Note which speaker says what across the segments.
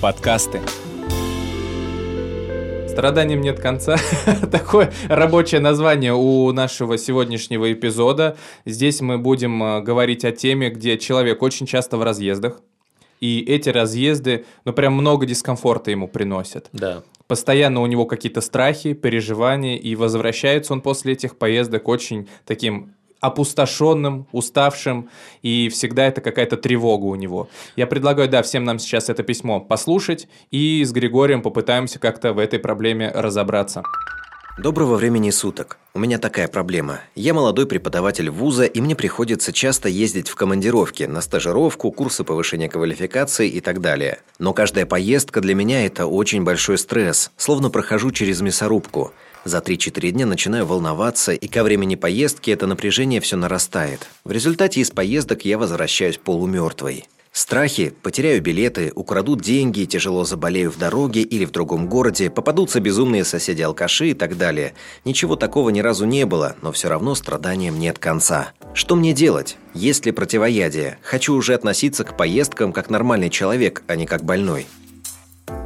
Speaker 1: Подкасты. Страданиям нет конца. Такое рабочее название у нашего сегодняшнего эпизода. Здесь мы будем э, говорить о теме, где человек очень часто в разъездах. И эти разъезды, ну, прям много дискомфорта ему приносят.
Speaker 2: Да.
Speaker 1: Постоянно у него какие-то страхи, переживания, и возвращается он после этих поездок очень таким опустошенным, уставшим, и всегда это какая-то тревога у него. Я предлагаю, да, всем нам сейчас это письмо послушать, и с Григорием попытаемся как-то в этой проблеме разобраться.
Speaker 3: Доброго времени суток. У меня такая проблема. Я молодой преподаватель вуза, и мне приходится часто ездить в командировки, на стажировку, курсы повышения квалификации и так далее. Но каждая поездка для меня – это очень большой стресс, словно прохожу через мясорубку – за 3-4 дня начинаю волноваться, и ко времени поездки это напряжение все нарастает. В результате из поездок я возвращаюсь полумертвой. Страхи, потеряю билеты, украдут деньги, тяжело заболею в дороге или в другом городе, попадутся безумные соседи-алкаши и так далее. Ничего такого ни разу не было, но все равно страданиям нет конца. Что мне делать? Есть ли противоядие? Хочу уже относиться к поездкам как нормальный человек, а не как больной.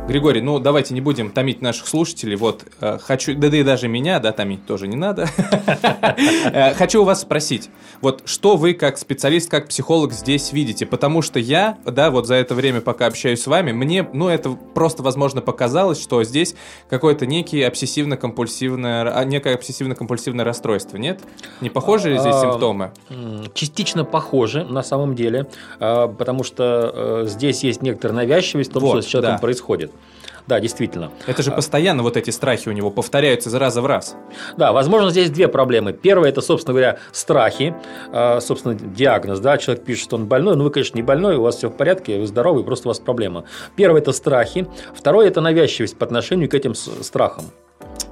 Speaker 1: Григорий, ну давайте не будем томить наших слушателей. Вот э, хочу, да, да и даже меня, да, томить тоже не надо. Э, хочу у вас спросить, вот что вы как специалист, как психолог здесь видите? Потому что я, да, вот за это время, пока общаюсь с вами, мне, ну это просто, возможно, показалось, что здесь какое-то некий обсессивно-компульсивное, а, некое обсессивно-компульсивное расстройство, нет? Не похожи ли здесь а, симптомы?
Speaker 2: Частично похожи, на самом деле, а, потому что э, здесь есть некоторая навязчивость в том, что с человеком происходит. Да, действительно.
Speaker 1: Это же постоянно вот эти страхи у него повторяются из раза в раз.
Speaker 2: Да, возможно, здесь две проблемы. Первое – это, собственно говоря, страхи, а, собственно, диагноз. Да, человек пишет, что он больной, но вы, конечно, не больной, у вас все в порядке, вы здоровый, просто у вас проблема. Первое – это страхи. Второе – это навязчивость по отношению к этим страхам.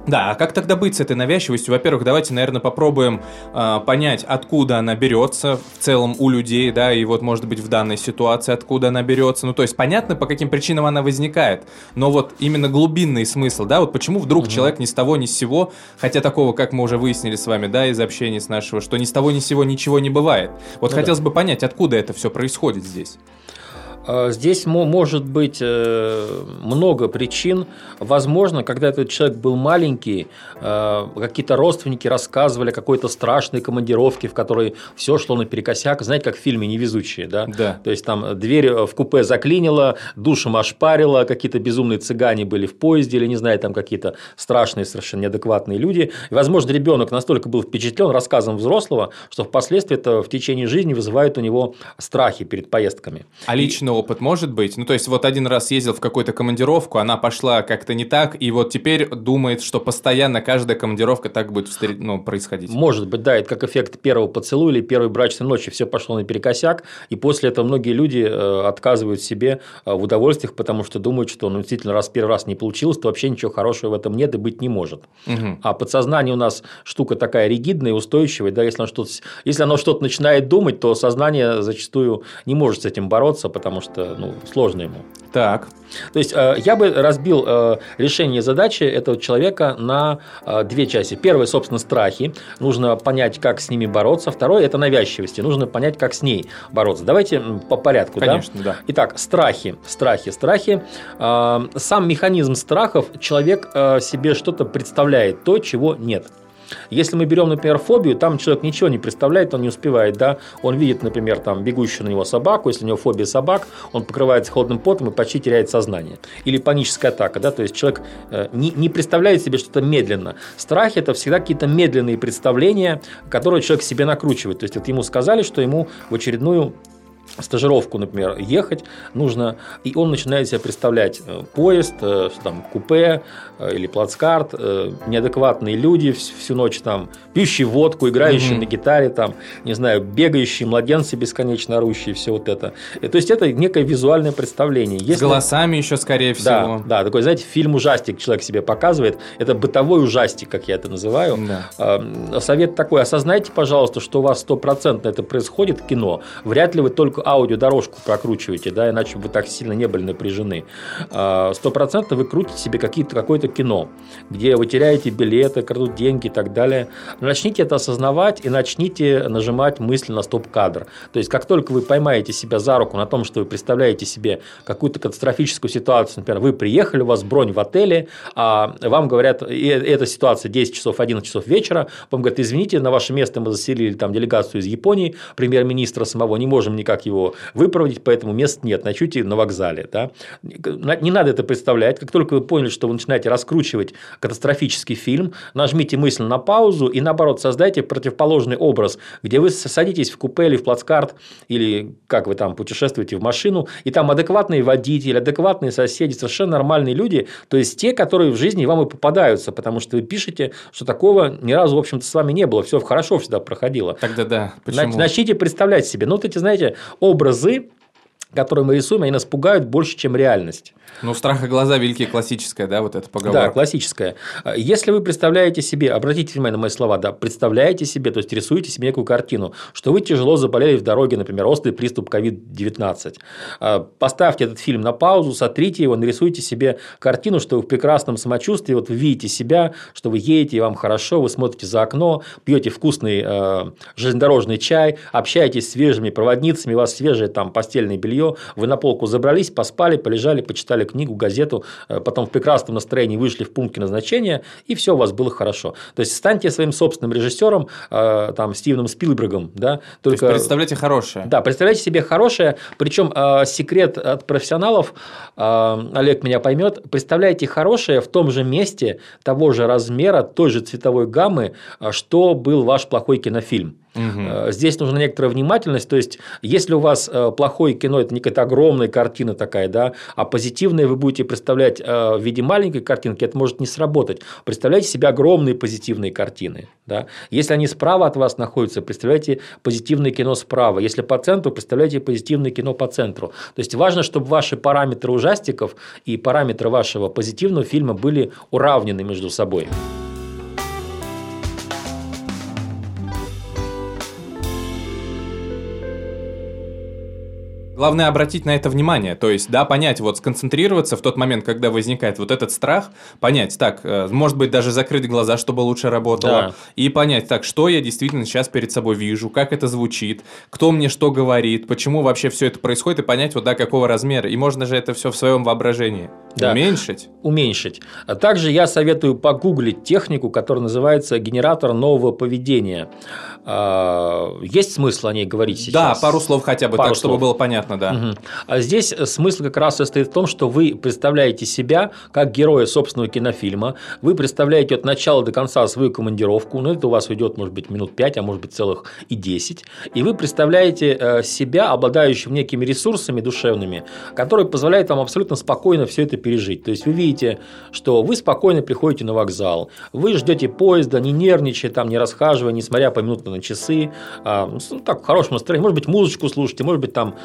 Speaker 1: Да, а как тогда быть с этой навязчивостью? Во-первых, давайте, наверное, попробуем э, понять, откуда она берется в целом у людей, да, и вот, может быть, в данной ситуации, откуда она берется. Ну, то есть, понятно, по каким причинам она возникает, но вот именно глубинный смысл, да, вот почему вдруг угу. человек ни с того, ни с сего, хотя такого, как мы уже выяснили с вами, да, из общения с нашего, что ни с того, ни с сего ничего не бывает. Вот ну, хотелось да. бы понять, откуда это все происходит здесь.
Speaker 2: А, здесь может быть э, много причин. Возможно, когда этот человек был маленький, э, какие-то родственники рассказывали о какой-то страшной командировке, в которой все шло наперекосяк. Знаете, как в фильме «Невезучие», да?
Speaker 1: Да.
Speaker 2: То есть, там дверь в купе заклинила, душем ошпарила, какие-то безумные цыгане были в поезде, или, не знаю, там какие-то страшные, совершенно неадекватные люди. И, возможно, ребенок настолько был впечатлен рассказом взрослого, что впоследствии это в течение жизни вызывает у него страхи перед поездками.
Speaker 1: А лично опыт может быть? Ну, то есть, вот один раз ездил в какую-то командировку, она пошла как-то не так, и вот теперь думает, что постоянно каждая командировка так будет встр... ну, происходить.
Speaker 2: Может быть, да, это как эффект первого поцелуя или первой брачной ночи. Все пошло наперекосяк, и после этого многие люди э, отказывают себе э, в удовольствиях, потому что думают, что ну, действительно, раз первый раз не получилось, то вообще ничего хорошего в этом нет и быть не может. Угу. А подсознание у нас штука такая ригидная, устойчивая, да, если оно что-то, если оно что-то начинает думать, то сознание зачастую не может с этим бороться, потому что ну, сложно ему.
Speaker 1: Так.
Speaker 2: То есть, э, я бы разбил э, решение задачи этого человека на э, две части. Первое, собственно, страхи. Нужно понять, как с ними бороться. Второе – это навязчивости. Нужно понять, как с ней бороться. Давайте по порядку.
Speaker 1: Конечно,
Speaker 2: да. да. Итак, страхи, страхи, страхи. Сам механизм страхов человек себе что-то представляет, то, чего нет. Если мы берем, например, фобию, там человек ничего не представляет, он не успевает, да, он видит, например, там бегущую на него собаку, если у него фобия собак, он покрывается холодным потом и почти теряет сознание. Или паническая атака, да, то есть человек э, не, не представляет себе что-то медленно. Страх – это всегда какие-то медленные представления, которые человек себе накручивает. То есть вот ему сказали, что ему в очередную стажировку, например, ехать нужно, и он начинает себе представлять э, поезд, э, там, купе э, или плацкарт, неадекватные люди всю ночь там, пьющие водку, играющие mm-hmm. на гитаре, там, не знаю, бегающие младенцы бесконечно орущие, все вот это. То есть, это некое визуальное представление.
Speaker 1: Если... С голосами еще, скорее всего.
Speaker 2: Да, да, такой, знаете, фильм ужастик человек себе показывает, это бытовой ужастик, как я это называю. Да. Совет такой, осознайте, пожалуйста, что у вас стопроцентно это происходит кино, вряд ли вы только аудиодорожку прокручиваете, да, иначе вы так сильно не были напряжены. А, сто процентов вы крутите себе какие-то, какое-то кино, где вы теряете билеты, крадут деньги и так далее. Начните это осознавать и начните нажимать мысли на стоп-кадр. То есть, как только вы поймаете себя за руку на том, что вы представляете себе какую-то катастрофическую ситуацию, например, вы приехали, у вас бронь в отеле, а вам говорят, и эта ситуация 10 часов, 11 часов вечера, вам говорят, извините, на ваше место мы заселили там делегацию из Японии, премьер-министра самого, не можем никак его его выпроводить, поэтому мест нет, ночуйте на вокзале. Да? Не надо это представлять. Как только вы поняли, что вы начинаете раскручивать катастрофический фильм, нажмите мысль на паузу и, наоборот, создайте противоположный образ, где вы садитесь в купе или в плацкарт, или как вы там путешествуете в машину, и там адекватные водители, адекватные соседи, совершенно нормальные люди, то есть те, которые в жизни вам и попадаются, потому что вы пишете, что такого ни разу, в общем-то, с вами не было, все хорошо всегда проходило.
Speaker 1: Тогда да. Почему?
Speaker 2: Начните представлять себе. Ну, вот эти, знаете, образы, которые мы рисуем, они нас пугают больше, чем реальность.
Speaker 1: Ну, страх и глаза великие классическая, да, вот эта поговорка.
Speaker 2: Да, классическая. Если вы представляете себе, обратите внимание на мои слова, да, представляете себе, то есть рисуете себе некую картину, что вы тяжело заболели в дороге, например, острый приступ COVID-19. А, поставьте этот фильм на паузу, сотрите его, нарисуйте себе картину, что вы в прекрасном самочувствии, вот вы видите себя, что вы едете, и вам хорошо, вы смотрите за окно, пьете вкусный э, железнодорожный чай, общаетесь с свежими проводницами, у вас свежее там постельное белье, вы на полку забрались, поспали, полежали, почитали книгу, газету, э, потом в прекрасном настроении вышли в пункте назначения, и все у вас было хорошо. То есть станьте своим собственным режиссером, э, там, Стивеном Спилбергом, да,
Speaker 1: только... То есть представляйте хорошее.
Speaker 2: Да, представляйте себе хорошее, причем э, секрет от профессионалов, Олег меня поймет, представляйте хорошее в том же месте, того же размера, той же цветовой гаммы, что был ваш плохой кинофильм. Угу. Здесь нужна некоторая внимательность. То есть, если у вас э, плохое кино, это не какая-то огромная картина такая, да, а позитивное вы будете представлять э, в виде маленькой картинки, это может не сработать. Представляйте себе огромные позитивные картины. Да? Если они справа от вас находятся, представляйте позитивное кино справа. Если по центру, представляйте позитивное кино по центру. То есть, важно, чтобы ваши параметры ужастиков и параметры вашего позитивного фильма были уравнены между собой.
Speaker 1: Главное обратить на это внимание, то есть, да, понять, вот сконцентрироваться в тот момент, когда возникает вот этот страх, понять, так, э, может быть, даже закрыть глаза, чтобы лучше работало, да. и понять, так, что я действительно сейчас перед собой вижу, как это звучит, кто мне что говорит, почему вообще все это происходит, и понять, вот, да, какого размера, и можно же это все в своем воображении да. уменьшить.
Speaker 2: Уменьшить. А также я советую погуглить технику, которая называется генератор нового поведения. А, есть смысл о ней говорить сейчас?
Speaker 1: Да, пару слов хотя бы, пару так, слов. чтобы было понятно, да.
Speaker 2: Угу. А здесь смысл как раз состоит в том, что вы представляете себя как героя собственного кинофильма, вы представляете от начала до конца свою командировку, ну, это у вас уйдет, может быть, минут 5, а может быть, целых и 10, и вы представляете э, себя, обладающим некими ресурсами душевными, которые позволяют вам абсолютно спокойно все это пережить. То есть, вы видите, что вы спокойно приходите на вокзал, вы ждете поезда, не нервничая, там, не расхаживая, не смотря по минутно на часы, а, ну, так, в хорошем настроении, может быть, музычку слушайте, может быть, там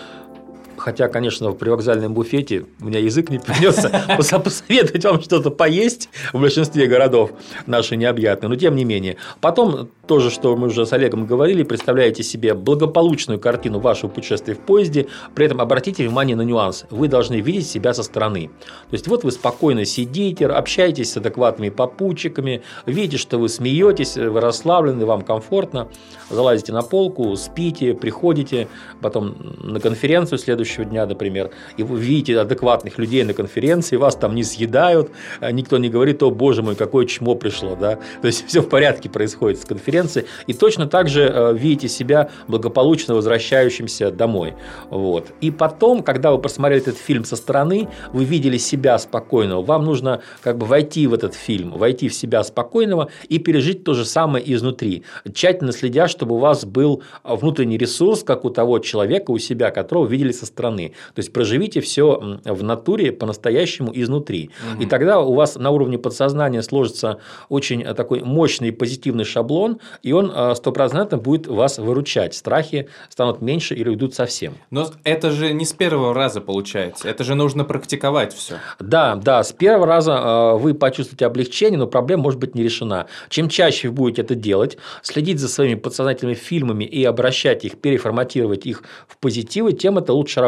Speaker 2: Хотя, конечно, в привокзальном буфете у меня язык не придется посоветовать вам что-то поесть в большинстве городов наши необъятные, но тем не менее. Потом тоже, что мы уже с Олегом говорили, представляете себе благополучную картину вашего путешествия в поезде, при этом обратите внимание на нюанс. Вы должны видеть себя со стороны. То есть, вот вы спокойно сидите, общаетесь с адекватными попутчиками, видите, что вы смеетесь, вы расслаблены, вам комфортно, залазите на полку, спите, приходите потом на конференцию следующую рабочего дня, например, и вы видите адекватных людей на конференции, вас там не съедают, а никто не говорит, о боже мой, какое чмо пришло, да, то есть все в порядке происходит с конференцией, и точно так же э, видите себя благополучно возвращающимся домой, вот. И потом, когда вы просмотрели этот фильм со стороны, вы видели себя спокойного, вам нужно как бы войти в этот фильм, войти в себя спокойного и пережить то же самое изнутри, тщательно следя, чтобы у вас был внутренний ресурс, как у того человека у себя, которого видели со стороны. То есть проживите все в натуре по-настоящему изнутри. Угу. И тогда у вас на уровне подсознания сложится очень такой мощный позитивный шаблон, и он э, стопроцентно будет вас выручать. Страхи станут меньше или уйдут совсем.
Speaker 1: Но это же не с первого раза получается. Это же нужно практиковать все.
Speaker 2: Да, да, с первого раза э, вы почувствуете облегчение, но проблема может быть не решена. Чем чаще вы будете это делать, следить за своими подсознательными фильмами и обращать их, переформатировать их в позитивы, тем это лучше работает.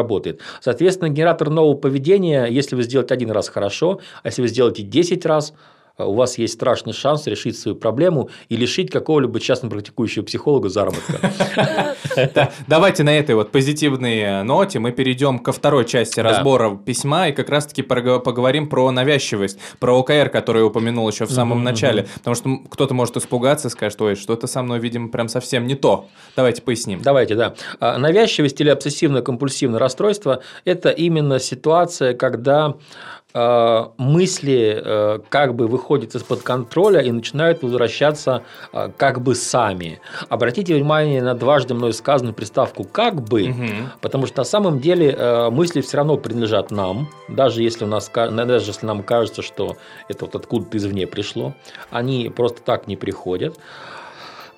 Speaker 2: Соответственно, генератор нового поведения, если вы сделаете один раз хорошо, а если вы сделаете 10 раз, у вас есть страшный шанс решить свою проблему и лишить какого-либо частно практикующего психолога заработка.
Speaker 1: Давайте на этой вот позитивной э, ноте мы перейдем ко второй части разбора письма и как раз-таки поговорим про навязчивость, про ОКР, который я упомянул еще в самом начале. Потому что кто-то может испугаться и скажет, ой, что-то со мной, видимо, прям совсем не то. Давайте поясним.
Speaker 2: Давайте, да. А, навязчивость или обсессивно-компульсивное расстройство – это именно ситуация, когда Э, мысли э, как бы выходят из-под контроля и начинают возвращаться э, как бы сами. Обратите внимание на дважды мной сказанную приставку «как бы», угу. потому что на самом деле мысли все равно принадлежат нам, даже если, у нас, даже если нам кажется, что это вот откуда-то извне пришло, они просто так не приходят.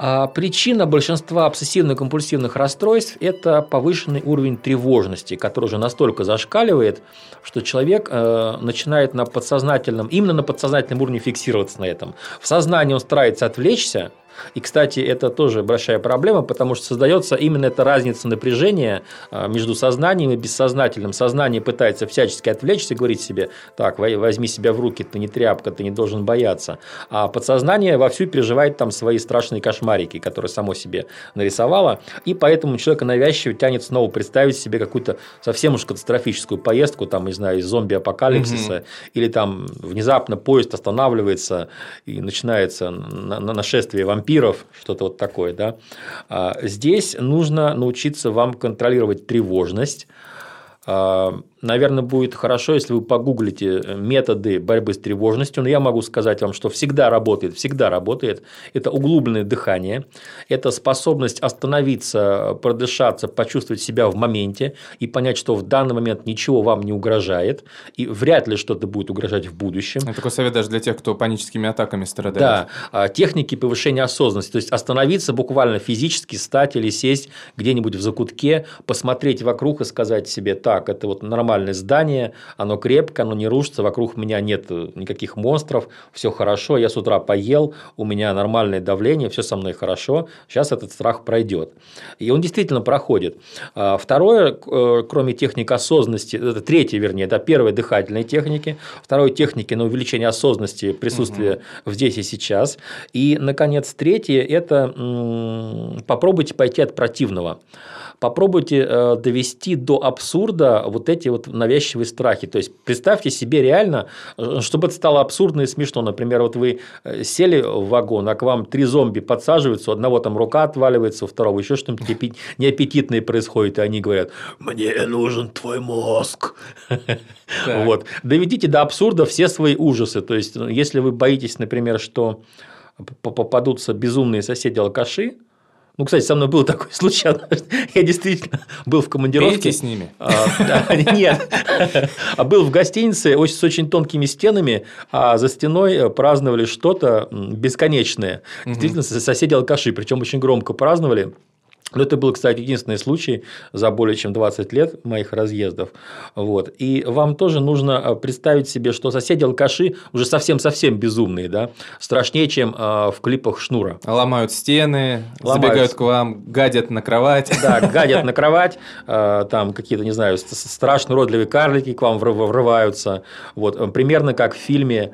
Speaker 2: А причина большинства обсессивно-компульсивных расстройств – это повышенный уровень тревожности, который уже настолько зашкаливает, что человек э, начинает на подсознательном, именно на подсознательном уровне фиксироваться на этом. В сознании он старается отвлечься, и, кстати, это тоже большая проблема, потому что создается именно эта разница напряжения а, между сознанием и бессознательным. Сознание пытается всячески отвлечься и говорить себе, так, возьми себя в руки, ты не тряпка, ты не должен бояться. А подсознание вовсю переживает там свои страшные кошмарики, которые само себе нарисовало, и поэтому человека навязчиво тянет снова представить себе какую-то совсем уж катастрофическую поездку, там, не знаю, из зомби-апокалипсиса, угу. или там внезапно поезд останавливается и начинается нашествие вампиров, вампиров, что-то вот такое, да. А здесь нужно научиться вам контролировать тревожность, а, наверное, будет хорошо, если вы погуглите э, методы борьбы с тревожностью, но я могу сказать вам, что всегда работает, всегда работает. Это углубленное дыхание, это способность остановиться, продышаться, почувствовать себя в моменте и понять, что в данный момент ничего вам не угрожает, и вряд ли что-то будет угрожать в будущем.
Speaker 1: Это такой совет даже для тех, кто паническими атаками страдает.
Speaker 2: Да, а, техники повышения осознанности, то есть остановиться буквально физически, стать или сесть где-нибудь в закутке, посмотреть вокруг и сказать себе, так, это вот нормально нормальное здание, оно крепко, оно не рушится, вокруг меня нет никаких монстров, все хорошо, я с утра поел, у меня нормальное давление, все со мной хорошо, сейчас этот страх пройдет. И он действительно проходит. А второе, э, кроме техник осознанности, это третье, вернее, это первые дыхательные техники, второе техники на увеличение осознанности присутствия угу. здесь и сейчас. И, наконец, третье – это попробуйте пойти от противного попробуйте э, довести до абсурда вот эти вот навязчивые страхи. То есть представьте себе реально, э, чтобы это стало абсурдно и смешно. Например, вот вы э, сели в вагон, а к вам три зомби подсаживаются, у одного там рука отваливается, у второго еще что-нибудь неаппетитное происходит, и они говорят: Мне нужен твой мозг. Вот. Доведите до абсурда все свои ужасы. То есть, если вы боитесь, например, что попадутся безумные соседи-алкаши, ну, кстати, со мной был такой случай. Я действительно был в командировке.
Speaker 1: Пейте с ними. А,
Speaker 2: нет. А был в гостинице с очень тонкими стенами, а за стеной праздновали что-то бесконечное. Действительно, соседи алкаши, причем очень громко праздновали. Но это был, кстати, единственный случай за более чем 20 лет моих разъездов. Вот. И вам тоже нужно э, представить себе, что соседи-алкаши уже совсем-совсем безумные, да? страшнее, чем э, в клипах Шнура.
Speaker 1: Ломают стены, Ломают. забегают к вам, гадят на кровать.
Speaker 2: Да, гадят на кровать, э, там какие-то, не знаю, страшно уродливые карлики к вам врываются. Вот. Примерно как в фильме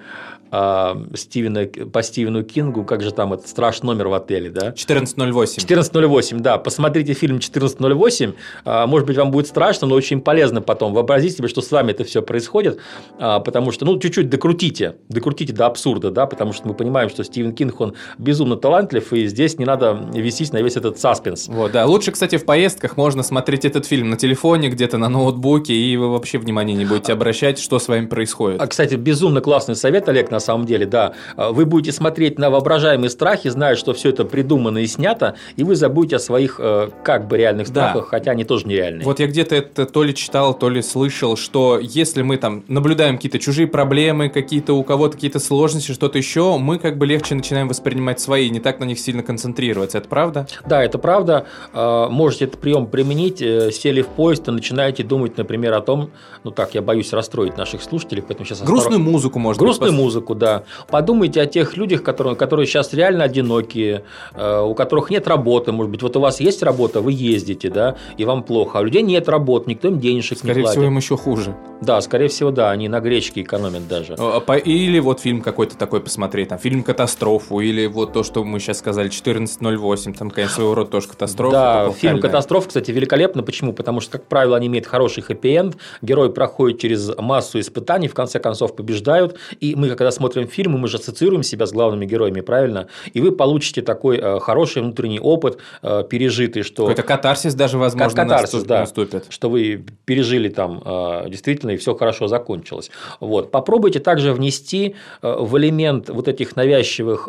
Speaker 2: Стивена, по Стивену Кингу, как же там этот страшный номер в отеле, да?
Speaker 1: 1408.
Speaker 2: 1408, да. Посмотрите фильм 1408. А, может быть, вам будет страшно, но очень полезно потом. Вообразите себе, что с вами это все происходит, а, потому что, ну, чуть-чуть докрутите, докрутите до абсурда, да, потому что мы понимаем, что Стивен Кинг, он безумно талантлив, и здесь не надо висеть на весь этот саспенс.
Speaker 1: Вот, да. Лучше, кстати, в поездках можно смотреть этот фильм на телефоне, где-то на ноутбуке, и вы вообще внимания не будете обращать, что с вами происходит.
Speaker 2: А, кстати, безумно классный совет, Олег, на самом деле, да. А, вы будете смотреть на воображаемые страхи, зная, что все это придумано и снято, и вы забудете о своих э, как бы реальных страхах, да. хотя они тоже нереальные.
Speaker 1: Вот я где-то это то ли читал, то ли слышал, что если мы там наблюдаем какие-то чужие проблемы, какие-то у кого-то какие-то сложности, что-то еще, мы как бы легче начинаем воспринимать свои, не так на них сильно концентрироваться. Это правда?
Speaker 2: Да, это правда. А, можете этот прием применить, э, сели в поезд и начинаете думать, например, о том, ну так, я боюсь расстроить наших слушателей, поэтому сейчас...
Speaker 1: Грустную осторож... музыку, может
Speaker 2: Грустную быть, музыку, да. Подумайте о тех людях, которые, которые сейчас реально одинокие, э, у которых нет работы, может быть, вот у вас есть работа, вы ездите, да, и вам плохо, а у людей нет работы, никто им денежек
Speaker 1: Скорее
Speaker 2: не платит.
Speaker 1: Скорее всего, им еще хуже.
Speaker 2: Да, скорее всего, да, они на гречке экономят даже.
Speaker 1: А, или вот фильм какой-то такой посмотреть, там, фильм «Катастрофу», или вот то, что мы сейчас сказали, 14.08, там, конечно, своего рода тоже катастрофа.
Speaker 2: Да, фильм «Катастрофа», кстати, великолепно. Почему? Потому что, как правило, они имеют хороший хэппи-энд, герой проходит через массу испытаний, в конце концов побеждают, и мы, когда смотрим фильмы, мы же ассоциируем себя с главными героями, правильно? И вы получите такой э, хороший внутренний опыт, э, пережитый, что...
Speaker 1: Какой-то катарсис даже, возможно,
Speaker 2: катарсис, наступ... да, наступит. Что вы пережили там э, действительно, и все хорошо закончилось. Вот. Попробуйте также внести в элемент вот этих навязчивых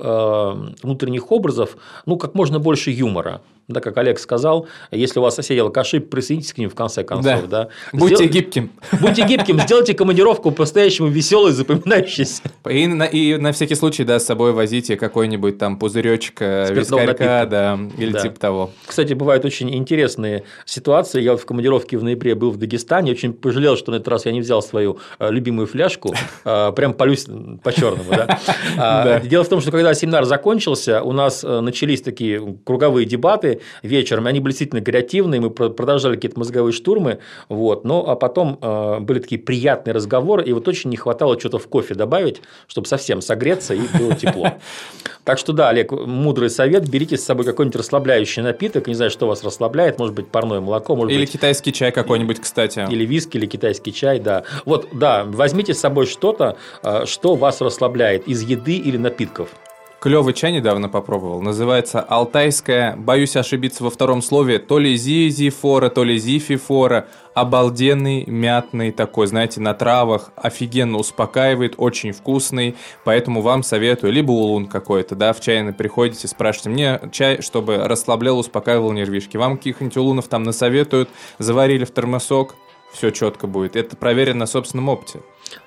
Speaker 2: внутренних образов, ну, как можно больше юмора да, как Олег сказал, если у вас соседи алкаши, присоединитесь к ним в конце концов. Да. Да.
Speaker 1: Будьте Сдел... гибким.
Speaker 2: Будьте гибким, сделайте командировку по-настоящему веселой, запоминающейся.
Speaker 1: И на, и на всякий случай, да, с собой возите какой-нибудь там пузыречек э, вискарька, да, или да. типа того.
Speaker 2: Кстати, бывают очень интересные ситуации. Я в командировке в ноябре был в Дагестане, очень пожалел, что на этот раз я не взял свою э, любимую фляжку, э, прям полюсь по-черному, да. Дело в том, что когда семинар закончился, у нас начались такие круговые дебаты, вечером. Они были действительно креативные, мы продолжали какие-то мозговые штурмы. Вот. Но а потом э, были такие приятные разговоры, и вот очень не хватало что-то в кофе добавить, чтобы совсем согреться и было тепло. Так что да, Олег, мудрый совет, берите с собой какой-нибудь расслабляющий напиток, не знаю, что вас расслабляет, может быть, парное молоко, может
Speaker 1: или
Speaker 2: быть...
Speaker 1: китайский чай какой-нибудь, кстати.
Speaker 2: Или виски, или китайский чай, да. Вот, да, возьмите с собой что-то, э, что вас расслабляет из еды или напитков.
Speaker 1: Клевый чай недавно попробовал. Называется алтайская, боюсь ошибиться во втором слове, то ли зизифора, то ли зифифора. Обалденный, мятный такой, знаете, на травах. Офигенно успокаивает, очень вкусный. Поэтому вам советую. Либо улун какой-то, да, в чайный приходите, спрашиваете мне чай, чтобы расслаблял, успокаивал нервишки. Вам каких-нибудь улунов там насоветуют, заварили в термосок, все четко будет. Это проверено на собственном опыте.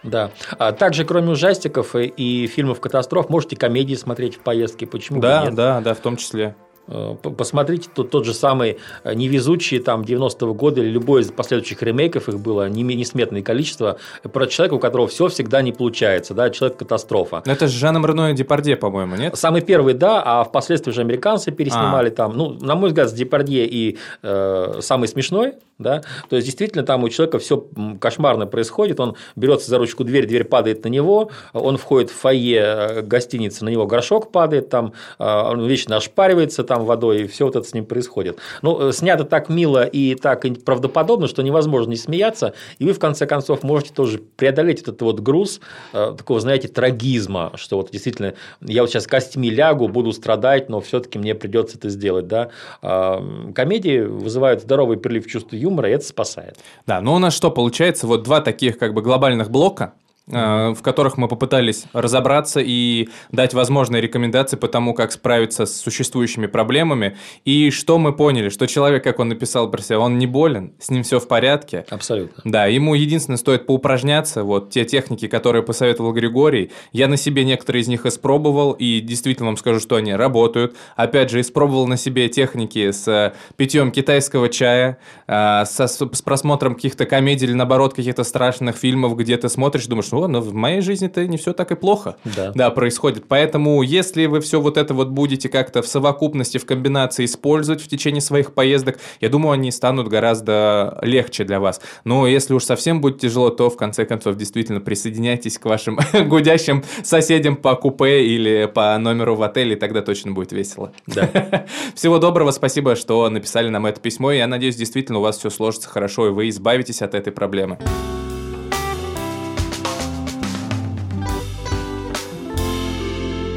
Speaker 2: Да. А также, кроме ужастиков и, и фильмов катастроф, можете комедии смотреть в поездке. Почему
Speaker 1: да, нет? Да, да, в том числе.
Speaker 2: Э, посмотрите, тот, тот же самый э, «Невезучий» там 90-го года или любой из последующих ремейков, их было несметное количество, про человека, у которого все всегда не получается, да, человек-катастрофа.
Speaker 1: Но это же Жаном Рено и Депардье, по-моему, нет?
Speaker 2: Самый первый, да, а впоследствии же американцы переснимали а. там, ну, на мой взгляд, с Депардье и э, самый смешной, да, то есть, действительно, там у человека все кошмарно происходит, он берется за ручку дверь, дверь падает на него, он входит в фойе э, гостиницы, на него горшок падает, там, он вечно ошпаривается, там водой, и все вот это с ним происходит. Ну, э, снято так мило и так правдоподобно, что невозможно не смеяться, и вы, в конце концов, можете тоже преодолеть этот вот груз э, такого, знаете, трагизма, что вот действительно я вот сейчас костьми лягу, буду страдать, но все-таки мне придется это сделать, да. А, комедии вызывают здоровый прилив чувства юмора, и это спасает.
Speaker 1: Да, ну у нас что получается? Вот два таких как бы глобальных блока, в которых мы попытались разобраться и дать возможные рекомендации по тому, как справиться с существующими проблемами. И что мы поняли, что человек, как он написал про себя, он не болен, с ним все в порядке.
Speaker 2: Абсолютно.
Speaker 1: Да, ему единственное стоит поупражняться. Вот те техники, которые посоветовал Григорий, я на себе некоторые из них испробовал, и действительно вам скажу, что они работают. Опять же, испробовал на себе техники с питьем китайского чая, э, со, с просмотром каких-то комедий или, наоборот, каких-то страшных фильмов, где ты смотришь, думаешь, о, но в моей жизни-то не все так и плохо.
Speaker 2: Да.
Speaker 1: Да, происходит. Поэтому, если вы все вот это вот будете как-то в совокупности, в комбинации использовать в течение своих поездок, я думаю, они станут гораздо легче для вас. Но если уж совсем будет тяжело, то в конце концов действительно присоединяйтесь к вашим гудящим соседям по купе или по номеру в отеле, и тогда точно будет весело.
Speaker 2: Да.
Speaker 1: Всего доброго, спасибо, что написали нам это письмо. Я надеюсь, действительно у вас все сложится хорошо, и вы избавитесь от этой проблемы.